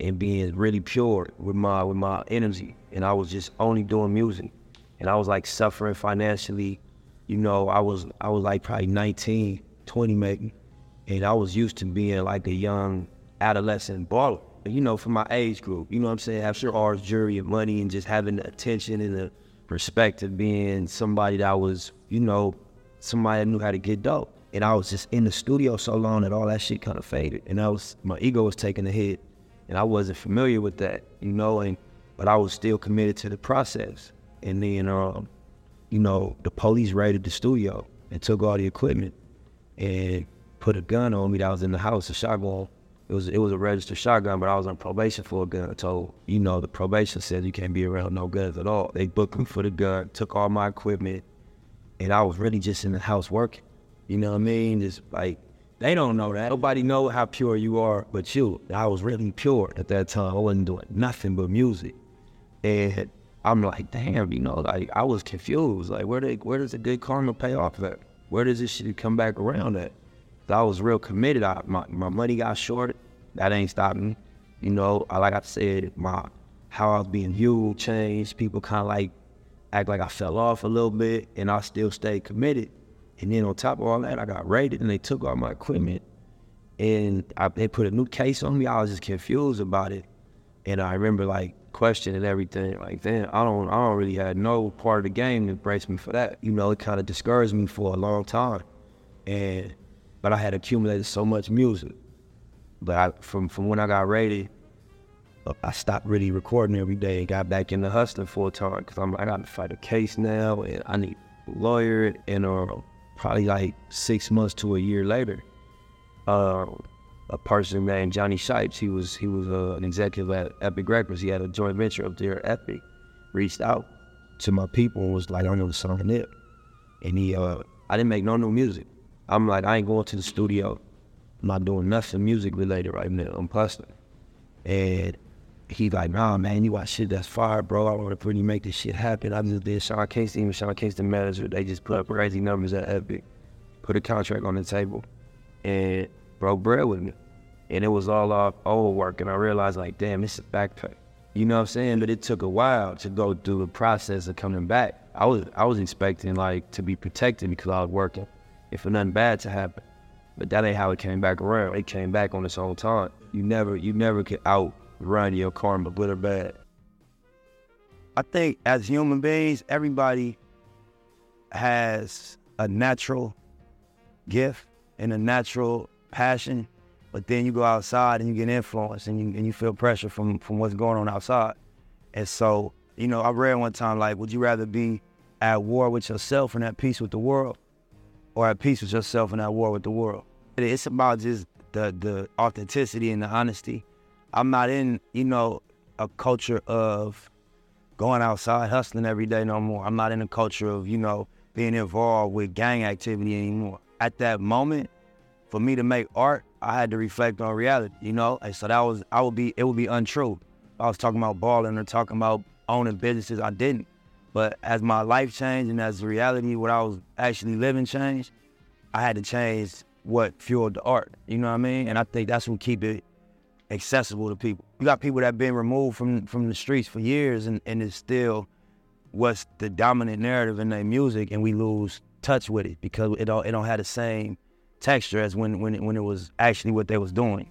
and being really pure with my with my energy, and I was just only doing music, and I was like suffering financially. You know, I was I was like probably 19, 20 maybe, and I was used to being like a young adolescent baller. You know, for my age group. You know what I'm saying? After ours, jury and money, and just having the attention and the respect of being somebody that was, you know, somebody that knew how to get dope. And I was just in the studio so long that all that shit kind of faded. And I was my ego was taking a hit and I wasn't familiar with that, you know, and but I was still committed to the process. And then, um, you know, the police raided the studio and took all the equipment and put a gun on me that was in the house, a shotgun. It was it was a registered shotgun, but I was on probation for a gun. So you know, the probation says you can't be around no guns at all. They booked me for the gun, took all my equipment, and I was really just in the house working. You know what I mean? Just like they don't know that. Nobody know how pure you are but you. I was really pure at that time. I wasn't doing nothing but music. And I'm like, damn, you know, like I was confused. Like where they where does the good karma pay off at? Where does this shit come back around at? I was real committed. I, my, my money got shorted. That ain't stopping me. You know, I, like I said, my how I was being viewed changed. People kind of like act like I fell off a little bit, and I still stayed committed. And then on top of all that, I got raided and they took all my equipment. And I, they put a new case on me. I was just confused about it. And I remember like questioning everything. Like, damn, I don't, I don't really have no part of the game to brace me for that. You know, it kind of discouraged me for a long time. And, but I had accumulated so much music. But I, from from when I got raided, I stopped really recording every day and got back into hustling full time because I'm I got to fight a case now and I need a lawyer and uh, probably like six months to a year later, uh, a person named Johnny Shipes, he was he was uh, an executive at Epic Records. He had a joint venture up there at Epic. Reached out to my people and was like, I know the song Nip. And he, uh, I didn't make no new music. I'm like, I ain't going to the studio. I'm not doing nothing music related right now. I'm hustling. And he like, nah, man, you watch shit that's fire, bro. I want to really make this shit happen. I just did Sean Kingston, even Sean Kingston manager. They just put up crazy numbers at Epic, put a contract on the table, and broke bread with me. And it was all off old work. And I realized, like, damn, this is back pay. You know what I'm saying? But it took a while to go through the process of coming back. I was I was expecting like to be protected because I was working, if nothing bad to happen. But that ain't how it came back around. It came back on its own time. You never you never could out your karma, good or bad. I think as human beings, everybody has a natural gift and a natural passion, but then you go outside and you get influenced and you, and you feel pressure from, from what's going on outside. And so, you know, I read one time, like, would you rather be at war with yourself and at peace with the world or at peace with yourself and at war with the world? It's about just the, the authenticity and the honesty. I'm not in, you know, a culture of going outside hustling every day no more. I'm not in a culture of, you know, being involved with gang activity anymore. At that moment, for me to make art, I had to reflect on reality, you know? And so that was, I would be, it would be untrue. I was talking about balling or talking about owning businesses, I didn't. But as my life changed and as reality, what I was actually living changed, I had to change what fueled the art, you know what I mean? And I think that's what keep it accessible to people. You got people that have been removed from from the streets for years and, and it's still what's the dominant narrative in their music and we lose touch with it because it don't it don't have the same texture as when when it, when it was actually what they was doing.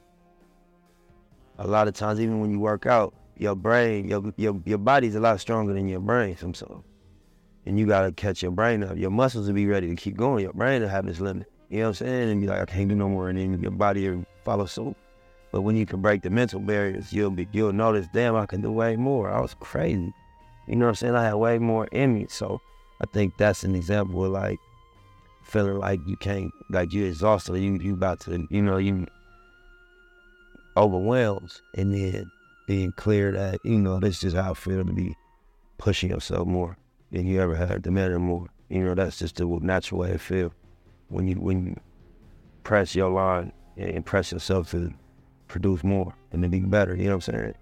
A lot of times even when you work out, your brain, your your your body's a lot stronger than your brain sometimes. And you gotta catch your brain up. Your muscles will be ready to keep going. Your brain will have this limit. You know what I'm saying? And be like, I can't do no more. And then your body will follow suit. But when you can break the mental barriers, you'll be you'll notice, damn, I can do way more. I was crazy. You know what I'm saying? I had way more in me. So I think that's an example of like feeling like you can't like you're exhausted, you you about to, you know, you overwhelmed and then being clear that, you know, this is how I feel to be pushing yourself more than you ever had, demanding more. You know, that's just the natural way to feel when you when you press your line and press yourself to produce more and to be better. You know what I'm saying?